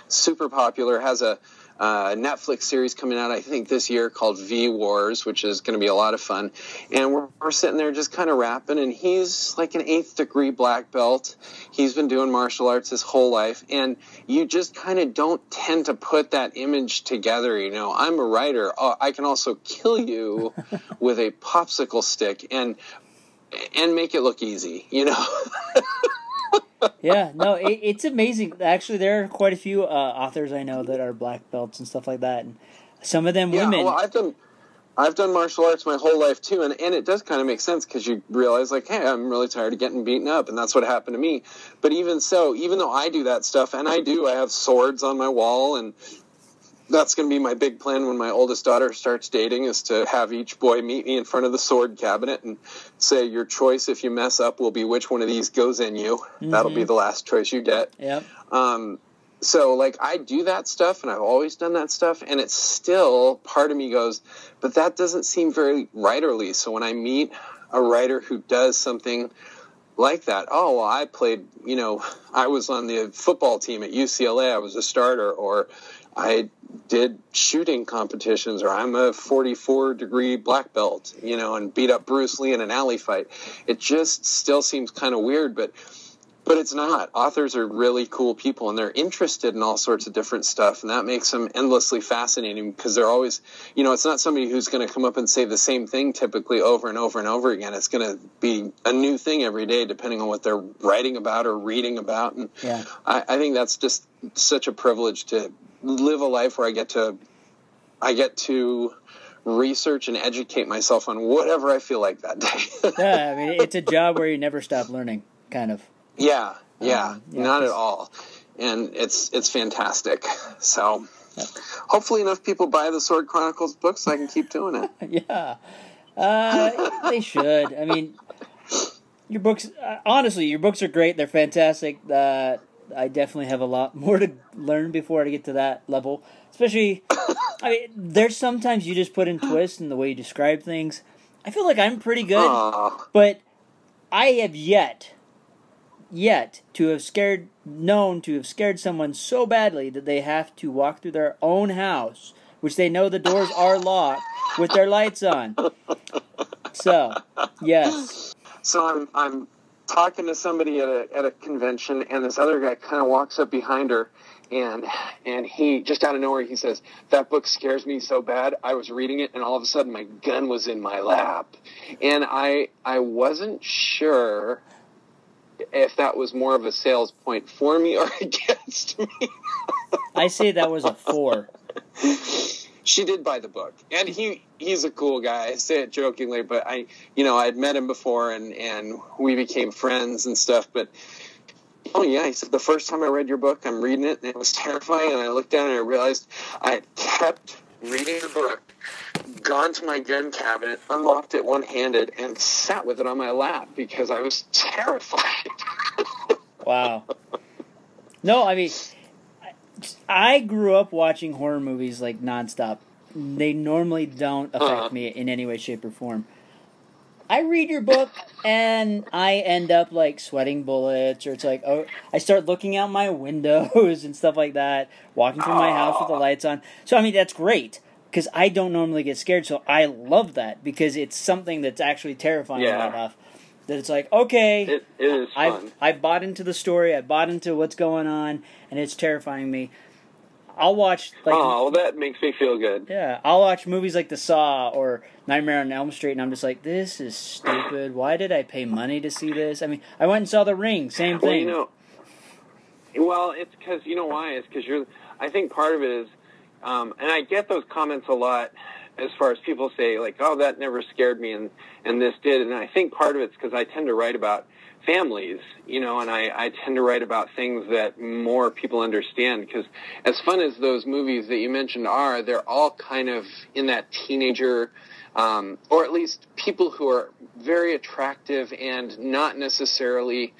Super popular, has a uh, Netflix series coming out, I think, this year called V Wars, which is going to be a lot of fun. And we're, we're sitting there just kind of rapping, and he's like an eighth degree black belt. He's been doing martial arts his whole life, and you just kind of don't tend to put that image together. You know, I'm a writer. Oh, I can also kill you *laughs* with a popsicle stick and and make it look easy. You know. *laughs* yeah, no, it, it's amazing. Actually, there are quite a few uh, authors I know that are black belts and stuff like that, and some of them Yeah, women. well, I've done, I've done martial arts my whole life too, and, and it does kind of make sense because you realize like, hey, I'm really tired of getting beaten up, and that's what happened to me. But even so, even though I do that stuff, and I do, I have swords on my wall, and that's going to be my big plan when my oldest daughter starts dating is to have each boy meet me in front of the sword cabinet and say, your choice if you mess up will be which one of these goes in you. That'll be the last choice you get. yep. Um, so like I do that stuff and I've always done that stuff and it's still part of me goes, but that doesn't seem very writerly. So when I meet a writer who does something like that, oh, well, I played, you know, I was on the football team at UCLA, I was a starter, or I did shooting competitions, or I'm a 44 degree black belt, you know, and beat up Bruce Lee in an alley fight. It just still seems kind of weird, but but it's not. Authors are really cool people and they're interested in all sorts of different stuff. And that makes them endlessly fascinating because they're always, you know, it's not somebody who's going to come up and say the same thing typically over and over and over again. It's going to be a new thing every day depending on what they're writing about or reading about. And Yeah. I, I think that's just such a privilege to live a life where I get to, I get to research and educate myself on whatever I feel like that day. *laughs* Yeah, I mean, it's a job where you never stop learning, kind of. Yeah, yeah, Um, yeah, not at all. And it's it's fantastic. *laughs* So hopefully enough people buy the Sword Chronicles book so I can keep doing it. *laughs* yeah, uh, they should. I mean, your books. Uh, honestly, your books are great. They're fantastic. Uh, I definitely have a lot more to learn before I get to that level. Especially, I mean, there's sometimes you just put in twists in the way you describe things. I feel like I'm pretty good, Aw. but I have yet, yet to have scared, known to have scared someone so badly that they have to walk through their own house, which they know the doors are locked, with their lights on. So, yes. So I'm I'm talking to somebody at a at a convention, and this other guy kind of walks up behind her, and and he just out of nowhere he says, "That book scares me so bad. I was reading it, and all of a sudden my gun was in my lap, and I I wasn't sure." If that was more of a sales point for me or *laughs* against me, I say that was a four. she did buy the book, and he he's a cool guy. I say it jokingly, but I you know I'd met him before, and and we became friends and stuff. But oh yeah, he said the first time I read your book, I'm reading it, and it was terrifying. And I looked down and I realized I had kept reading the book, gone to my gun cabinet, unlocked it one handed, and sat with it on my lap because I was terrified. *laughs* Wow. No, I mean, I grew up watching horror movies like nonstop. They normally don't affect Uh-huh. me in any way, shape, or form. I read your book and I end up like sweating bullets, or it's like, oh, I start looking out my *laughs* windows and stuff like that, walking through my house with the lights on. So, I mean, that's great because I don't normally get scared. So, I love that because it's something that's actually terrifying Yeah. enough that it's like, okay, It, it is I fun. I bought into the story. I bought into what's going on, and it's terrifying me. I'll watch like oh, well, that makes me feel good. yeah, I'll watch movies like The Saw or Nightmare on Elm Street, and I'm just like, this is stupid. Why did I pay money to see this? I mean, I went and saw The Ring, same Well, thing. you know, well, it's because you know why? It's because you're. I think part of it is, um, and I get those comments a lot, as far as people say like, "Oh, that never scared me," and and this did, and I think part of it's because I tend to write about families, you know, and I, I tend to write about things that more people understand because as fun as those movies that you mentioned are, they're all kind of in that teenager, um, or at least people who are very attractive and not necessarily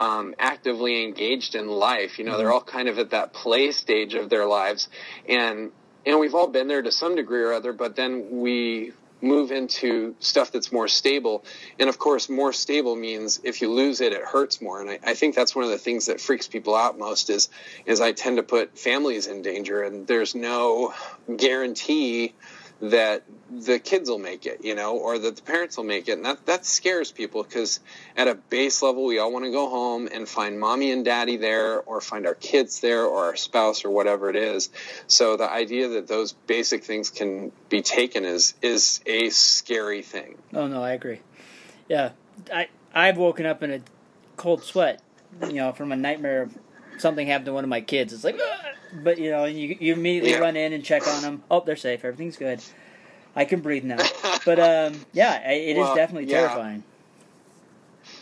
um, actively engaged in life. You know, they're all kind of at that play stage of their lives, and you know we've all been there to some degree or other. But then we move into stuff that's more stable, and of course, more stable means if you lose it, it hurts more. And I, I think that's one of the things that freaks people out most is is I tend to put families in danger, and there's no guarantee that the kids will make it, you know, or that the parents will make it. And that, that scares people because at a base level, we all want to go home and find mommy and daddy there or find our kids there or our spouse or whatever it is. So the idea that those basic things can be taken is, is a scary thing. Oh no, I agree. Yeah, I I've woken up in a cold sweat, you know, from a nightmare of something happened to one of my kids. It's like, but you know, you you immediately Yeah. run in and check on them. Oh, they're safe. Everything's good. I can breathe now. *laughs* But um, yeah, it is Well, definitely yeah. terrifying.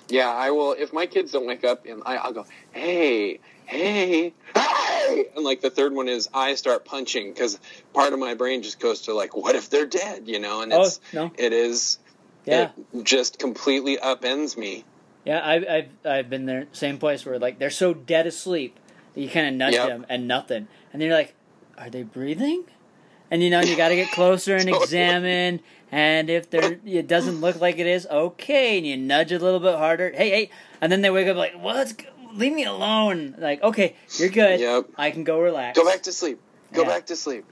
Yeah, I will. If my kids don't wake up, and I, I'll go, hey, hey, hey, and like the third one is I start punching because part of my brain just goes to like, what if they're dead, you know? And Oh it's no, it is yeah, it just completely upends me. Yeah. I've I've I've been there, same place where like they're so dead asleep that you kind of nudge Yep. them and nothing, and then you're like, are they breathing? And you know, you got to get closer and *laughs* Totally. examine. And if they're, it doesn't look like it is, okay. And you nudge a little bit harder. Hey, hey. And then they wake up like, what's, leave me alone. Like, okay, you're good. Yep. I can go relax. Go back to sleep. Go Yeah. back to sleep.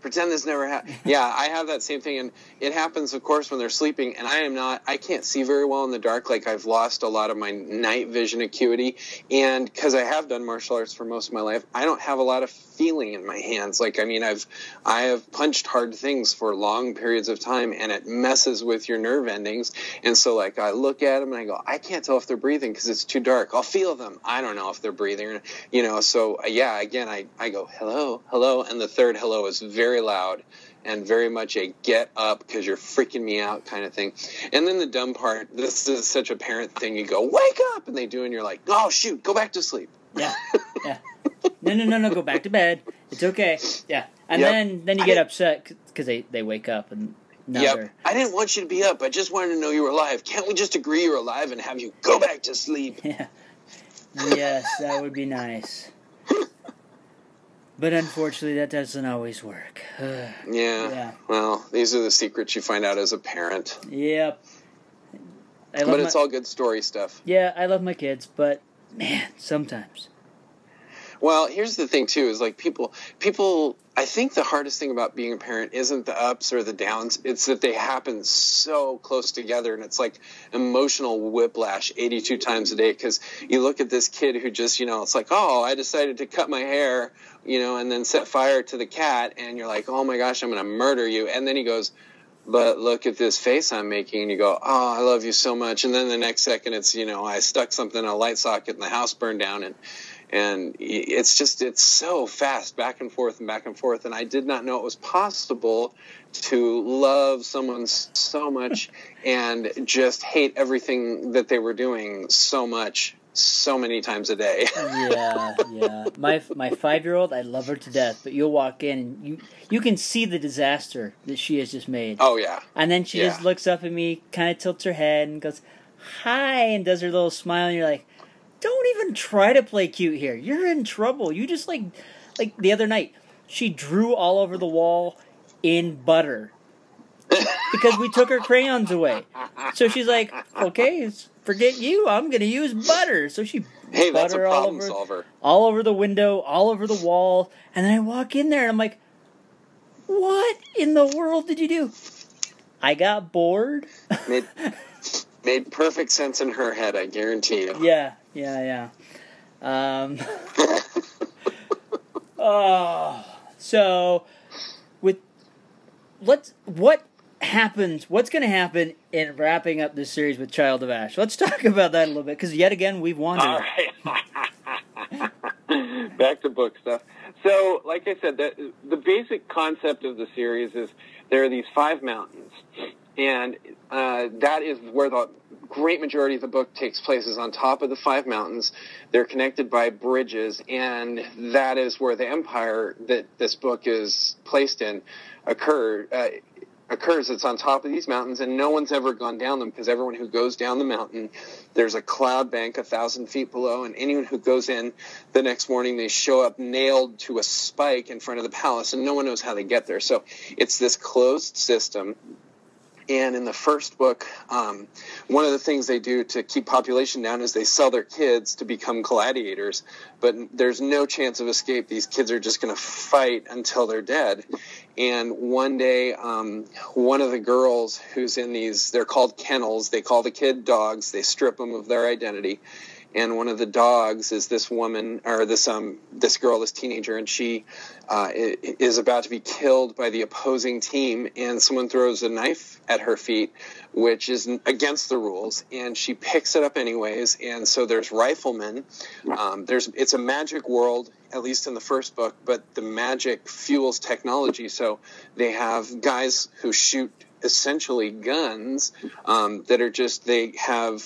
Pretend this never happened. yeah, I have that same thing, and it happens, of course, when they're sleeping. And I am not. I can't see very well in the dark. Like I've lost a lot of my night vision acuity, and because I have done martial arts for most of my life, I don't have a lot of feeling in my hands. Like I mean, I've I have punched hard things for long periods of time, and it messes with your nerve endings. And so, like, I look at them and I go, I can't tell if they're breathing because it's too dark. I'll feel them. I don't know if they're breathing. You know. So yeah, again, I I go hello, hello, and the third hello is very loud and very much a get up because you're freaking me out kind of thing. And then the dumb part, this is such a parent thing. You go, wake up, and they do, and you're like, oh shoot, go back to sleep. Yeah. *laughs* Yeah. No, no, no, no. Go back to bed. It's okay. Yeah. And Yep. then, then you get upset because they, they wake up and now Yep. they're, I didn't want you to be up. I just wanted to know you were alive. Can't we just agree you're alive and have you go back to sleep? *laughs* Yeah. Yes, that would be nice. But unfortunately, that doesn't always work. *sighs* Yeah. Yeah. Well, these are the secrets you find out as a parent. yep. I love But my, it's all good story stuff. yeah, I love my kids, but man, sometimes. Well, here's the thing too: is like people, people. I think the hardest thing about being a parent isn't the ups or the downs; it's that they happen so close together, and it's like emotional whiplash 82 times a day. Because you look at this kid who just, you know, it's like, oh, I decided to cut my hair, you know, and then set fire to the cat, and you're like, oh my gosh, I'm going to murder you, and then he goes. But look at this face I'm making, and you go, "Oh, I love you so much." And then the next second, it's you know, I stuck something in a light socket, and the house burned down, and and it's just it's so fast back and forth and back and forth. And i did not know it was possible to love someone so much *laughs* and just hate everything that they were doing so much so many times a day. Yeah, yeah. My my five year old, I love her to death, but you'll walk in and you you can see the disaster that she has just made, oh yeah. And then she just looks up at me, kind of tilts her head and goes, "Hi," and does her little smile, and you're like, don't even try to play cute here. You're in trouble. You just like like the other night, she drew all over the wall in butter because we took her crayons away. So she's like, "Okay, forget you. I'm going to use butter." So she Hey, butter all over solver. all over the window, all over the wall, and then I walk in there and I'm like, "What in the world did you do?" I got bored. *laughs* made perfect sense in her head, I guarantee you. yeah, yeah, yeah. Um, *laughs* oh, so with let's what happens? What's going to happen in wrapping up this series with Child of Ash? Let's talk about that a little bit because yet again we've wandered. All right. *laughs* Back to book stuff. So, like I said, the, the basic concept of the series is there are these five mountains, and uh, that is where the great majority of the book takes place is on top of the five mountains. They're connected by bridges, and that is where the empire that this book is placed in occurred. Uh, occurs it's on top of these mountains and no one's ever gone down them because everyone who goes down the mountain there's a cloud bank a thousand feet below and anyone who goes in the next morning they show up nailed to a spike in front of the palace and no one knows how they get there so it's this closed system and in the first book, um, one of the things they do to keep population down is they sell their kids to become gladiators. But there's no chance of escape. These kids are just going to fight until they're dead. And one day, um, one of the girls who's in these, they're called kennels. They call the kid dogs. They strip them of their identity and one of the dogs is this woman or this um this girl this teenager and she uh, is about to be killed by the opposing team and someone throws a knife at her feet which is against the rules and she picks it up anyways and so there's riflemen. Um, there's it's a magic world at least in the first book but the magic fuels technology so they have guys who shoot essentially guns um, that are just they have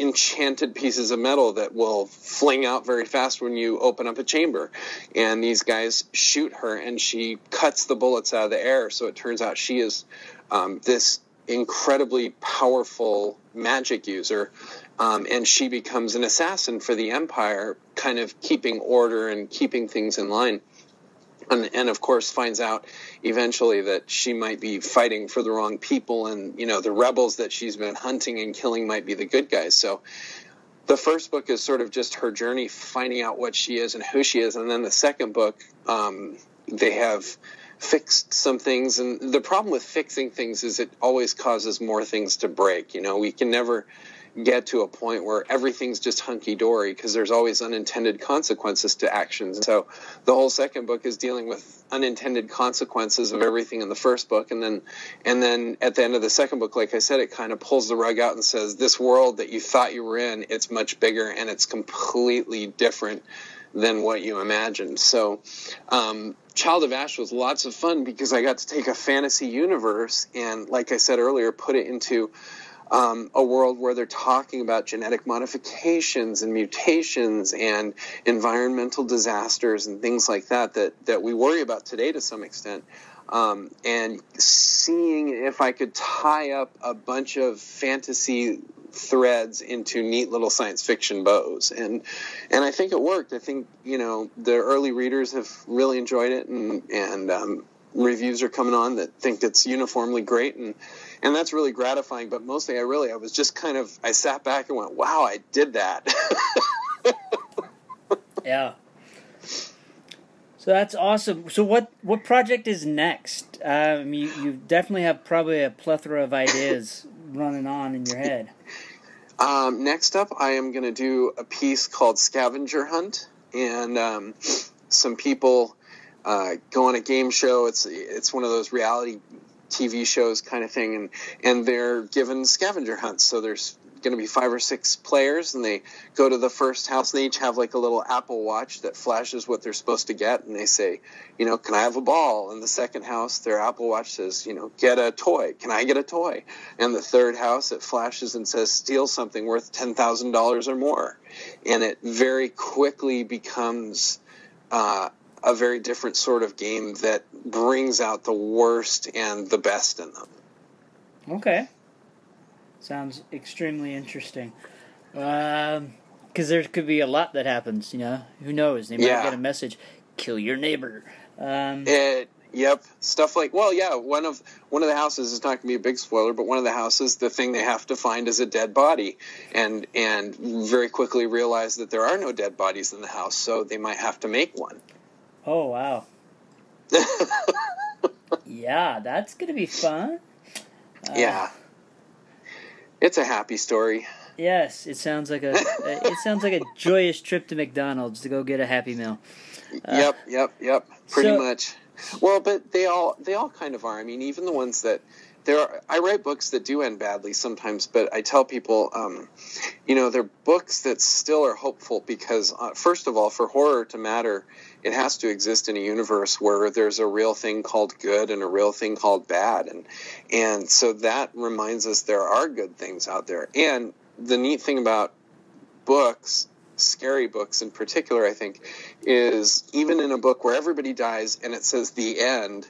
enchanted pieces of metal that will fling out very fast when you open up a chamber. And these guys shoot her, and she cuts the bullets out of the air. So it turns out she is um, this incredibly powerful magic user. Um, and she becomes an assassin for the Empire, kind of keeping order and keeping things in line and, and of course finds out eventually that she might be fighting for the wrong people and you know the rebels that she's been hunting and killing might be the good guys. So the first book is sort of just her journey finding out what she is and who she is. And then the second book um, they have fixed some things. And the problem with fixing things is it always causes more things to break. You know we can never get to a point where everything's just hunky dory because there's always unintended consequences to actions. So the whole second book is dealing with unintended consequences of everything in the first book, and then and then at the end of the second book, like I said, it kind of pulls the rug out and says, "This world that you thought you were in, it's much bigger and it's completely different." Than what you imagined. So, um, Child of Ash was lots of fun because I got to take a fantasy universe and, like I said earlier, put it into um, a world where they're talking about genetic modifications and mutations and environmental disasters and things like that that, that we worry about today to some extent. Um, and seeing if I could tie up a bunch of fantasy threads into neat little science fiction bows and and I think it worked I think you know the early readers have really enjoyed it and and um, reviews are coming on that think it's uniformly great and and that's really gratifying. But mostly, I really I was just kind of I sat back and went, "Wow, I did that." *laughs* yeah. So that's awesome. So what what project is next? Um, you you definitely have probably a plethora of ideas *laughs* running on in your head. Um, next up, I am going to do a piece called Scavenger Hunt, and um, some people uh, go on a game show. It's it's one of those reality TV shows kind of thing, and and they're given scavenger hunts. So there's going to be five or six players, and they go to the first house. And they each have like a little Apple Watch that flashes what they're supposed to get, and they say, you know, can I have a ball? And the second house, their Apple Watch says, you know, get a toy. Can I get a toy? And the third house, it flashes and says, steal something worth ten thousand dollars or more, and it very quickly becomes. Uh, a very different sort of game that brings out the worst and the best in them. Okay. Sounds extremely interesting. Um, because there could be a lot that happens. You know, who knows? They might Yeah. get a message: kill your neighbor. Um, It, yep, stuff like well, yeah. One of one of the houses is not going to be a big spoiler, but one of the houses, the thing they have to find is a dead body, and and very quickly realize that there are no dead bodies in the house, so they might have to make one. Oh wow, *laughs* yeah, that's gonna be fun. Uh, yeah, it's a happy story. Yes, it sounds like a it sounds like a *laughs* joyous trip to McDonald's to go get a Happy Meal. Uh, yep, yep, yep. Pretty so- much. Well, but they all they all kind of are. I mean, even the ones that there are. I write books that do end badly sometimes, but I tell people, um, you know, they're books that still are hopeful because, uh, first of all, for horror to matter, it has to exist in a universe where there's a real thing called good and a real thing called bad, and and so that reminds us there are good things out there. And the neat thing about books scary books in particular, I think, is even in a book where everybody dies and it says the end,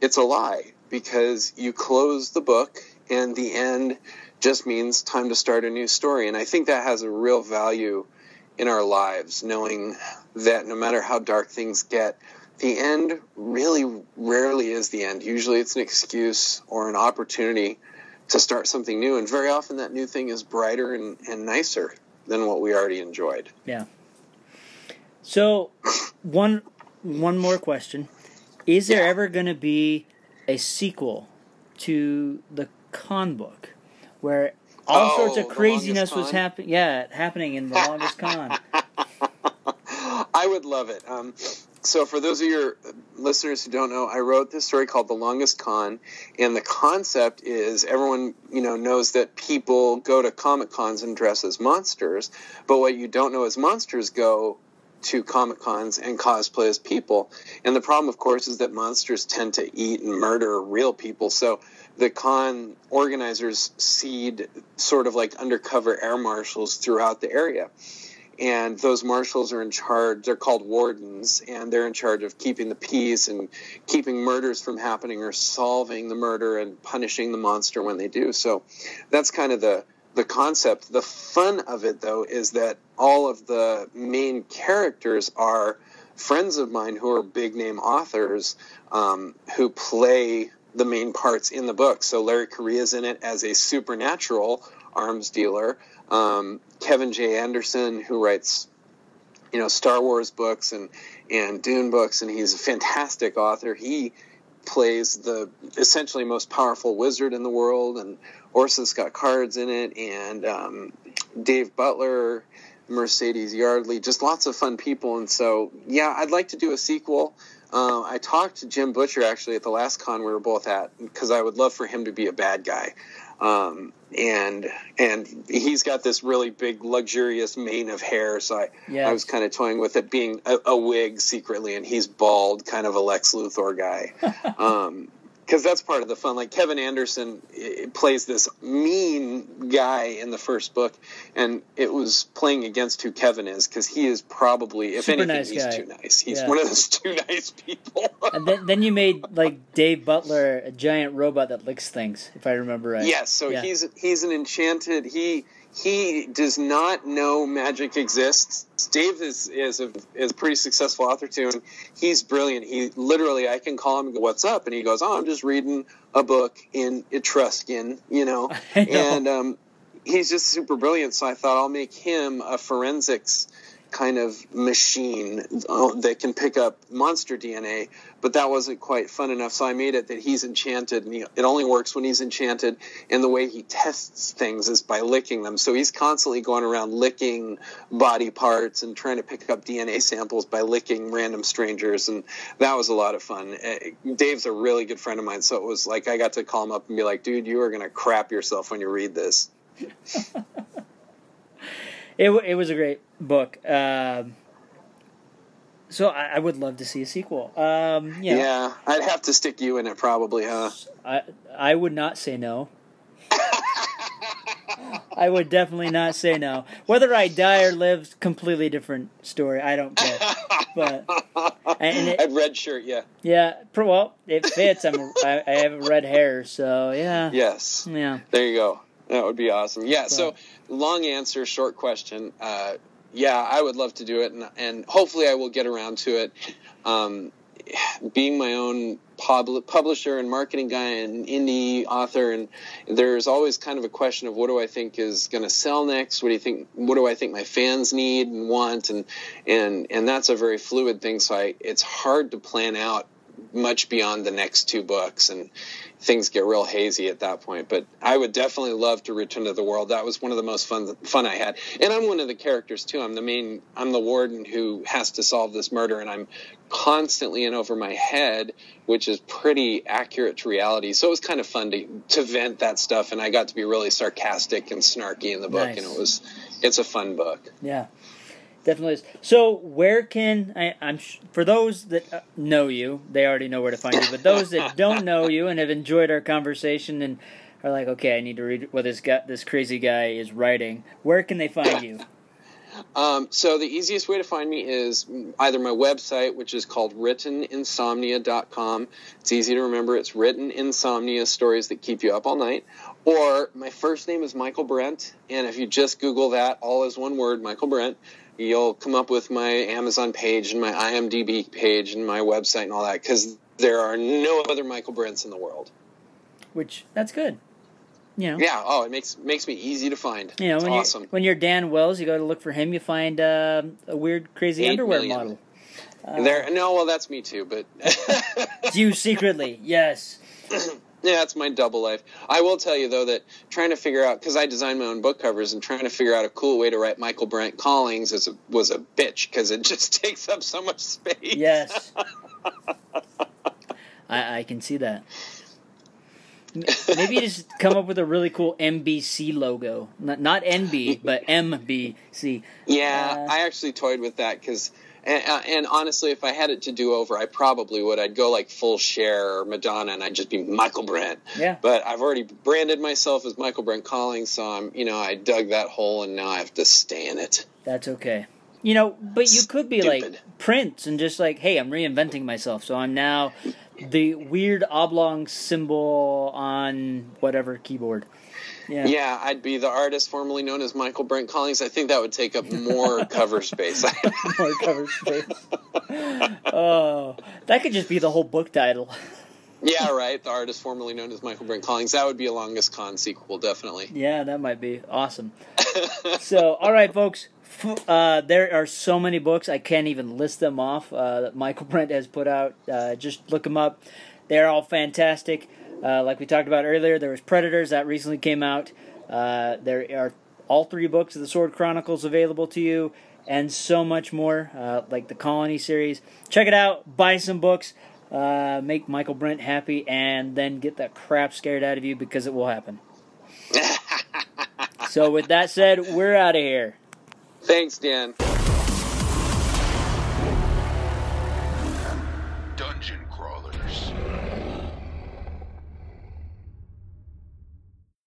it's a lie because you close the book and the end just means time to start a new story. And I think that has a real value in our lives, knowing that no matter how dark things get, the end really rarely is the end. Usually it's an excuse or an opportunity to start something new. And very often that new thing is brighter and, and nicer than what we already enjoyed. Yeah. So, one one more question: Is there ever going to be a sequel to the con book, where all Oh, sorts of oh, craziness was happening? Yeah, happening in the longest con. *laughs* Would love it. Um, so, for those of your listeners who don't know, I wrote this story called "The Longest Con," and the concept is everyone you know knows that people go to comic cons and dress as monsters, but what you don't know is monsters go to comic cons and cosplay as people. And the problem, of course, is that monsters tend to eat and murder real people. So the con organizers seed sort of like undercover air marshals throughout the area. And those marshals are in charge, they're called wardens, and they're in charge of keeping the peace and keeping murders from happening or solving the murder and punishing the monster when they do. So that's kind of the the concept. The fun of it, though, is that all of the main characters are friends of mine who are big name authors um, who play the main parts in the book. So Larry Correa is in it as a supernatural arms dealer. Um, Kevin J. Anderson, who writes, you know, Star Wars books and and Dune books, and he's a fantastic author. He plays the essentially most powerful wizard in the world, and Orson Scott Card's in it, and um, Dave Butler, Mercedes Yardley, just lots of fun people. And so, yeah, I'd like to do a sequel. Uh, I talked to Jim Butcher actually at the last con we were both at because I would love for him to be a bad guy. Um, and and he's got this really big luxurious mane of hair, so I. I was kind of toying with it being a, a wig secretly, and he's bald, kind of a Lex Luthor guy. *laughs* um, because that's part of the fun. Like Kevin Anderson eh, plays this mean guy in the first book, and it was playing against who Kevin is because he is probably, if Super anything, nice he's guy. too nice. He's Yeah. one of those *laughs* too nice people. and then, then you made like Dave Butler a giant robot that licks things, if I remember right. Yes, so Yeah. he's he's an enchanted. He he does not know magic exists. Dave is is a is a pretty successful author too, and he's brilliant. He literally, I can call him and go, "What's up?" and he goes, "Oh, I'm just reading a book in Etruscan," you know, *laughs* know. and um, he's just super brilliant. So I thought I'll make him a forensics kind of machine uh, that can pick up monster DNA, but that wasn't quite fun enough. So I made it that he's enchanted, and he, it only works when he's enchanted. And the way he tests things is by licking them. So he's constantly going around licking body parts and trying to pick up DNA samples by licking random strangers, and that was a lot of fun. Uh, Dave's a really good friend of mine, so it was like I got to call him up and be like, "Dude, you are gonna crap yourself when you read this." *laughs* It, it was a great book. Um, so I, I would love to see a sequel. Um, know, Yeah, I'd have to stick you in it probably, huh? I I would not say no. I would definitely not say no. Whether I die or live, completely different story. I don't care. But and it- *laughs* I'd red shirt, yeah. yeah, well, it fits. I'm I, I have red hair, so yeah, Yes. yeah. There you go. That would be awesome. Yeah. So, long answer, short question. Uh, yeah, I would love to do it, and, and hopefully I will get around to it. Um, being my own pub- publisher and marketing guy and indie author, and there's always kind of a question of what do I think is going to sell next? What do you think? What do I think my fans need and want? And and and that's a very fluid thing. So I, it's hard to plan out much beyond the next two books and things get real hazy at that point. But i would definitely love to return to the world. That was one of the most fun fun i had. And i'm one of the characters too. I'm the main i'm the warden who has to solve this murder and i'm constantly in over my head which is pretty accurate to reality. So it was kind of fun to, to vent that stuff and i got to be really sarcastic and snarky in the book Nice. and it was it's a fun book. Yeah, definitely is. So, where can I, I'm sh- for those that uh, know you, they already know where to find you. But those that *laughs* don't know you and have enjoyed our conversation and are like, okay, I need to read what this guy, this crazy guy is writing. Where can they find you? Um, so the easiest way to find me is either my website, which is called writteninsomnia.com. It's easy to remember. It's written insomnia stories that keep you up all night. Or my first name is Michael Brent, and if you just Google that, all is one word, Michael Brent, you'll come up with my Amazon page and my IMDb page and my website and all that because there are no other Michael Brents in the world. Which that's good. You know, Yeah. Oh, it makes makes me easy to find. you know it's when awesome. you when you're Dan Wells, you go to look for him. You find uh, a weird, crazy Eight underwear million. model. there. No, well, that's me too, but. You secretly, yes. *laughs* Yeah, it's my double life. I will tell you though that trying to figure out because I design my own book covers and trying to figure out a cool way to write Michael Brent Collings is a, was a bitch because it *laughs* just takes up so much space. Yes. *laughs* I, I can see that. Maybe just come up with a really cool MBC logo. Not, not NB, but MBC. Yeah, Uh, I actually toyed with that because, and, uh, and honestly, if I had it to do over, I probably would. I'd go like full Cher or Madonna, and I'd just be Michael Brent. Yeah. But I've already branded myself as Michael Brent Collings, so I'm, you know, I dug that hole, and now I have to stay in it. That's okay. You know, but you could be like Prince and just like, hey, I'm reinventing myself. So I'm now the weird oblong symbol on whatever keyboard. Yeah. Yeah, I'd be the artist formerly known as Michael Brent Collings. I think that would take up more *laughs* cover space. *laughs* More cover space. oh, that could just be the whole book title. yeah, right. The artist formerly known as Michael Brent Collings. That would be a longest con sequel, definitely. Yeah, that might be awesome. *laughs* so, all right, folks. Uh, there are so many books I can't even list them off uh, that Michael Brent has put out. Uh, just look them up; they're all fantastic. Uh, like we talked about earlier, there was Predators that recently came out. Uh, there are all three books of the Sword Chronicles available to you, and so much more, uh, like the Colony series. Check it out. Buy some books. Uh, make Michael Brent happy, and then get that crap scared out of you because it will happen. *laughs* So, with that said, we're out of here. Thanks, Dan.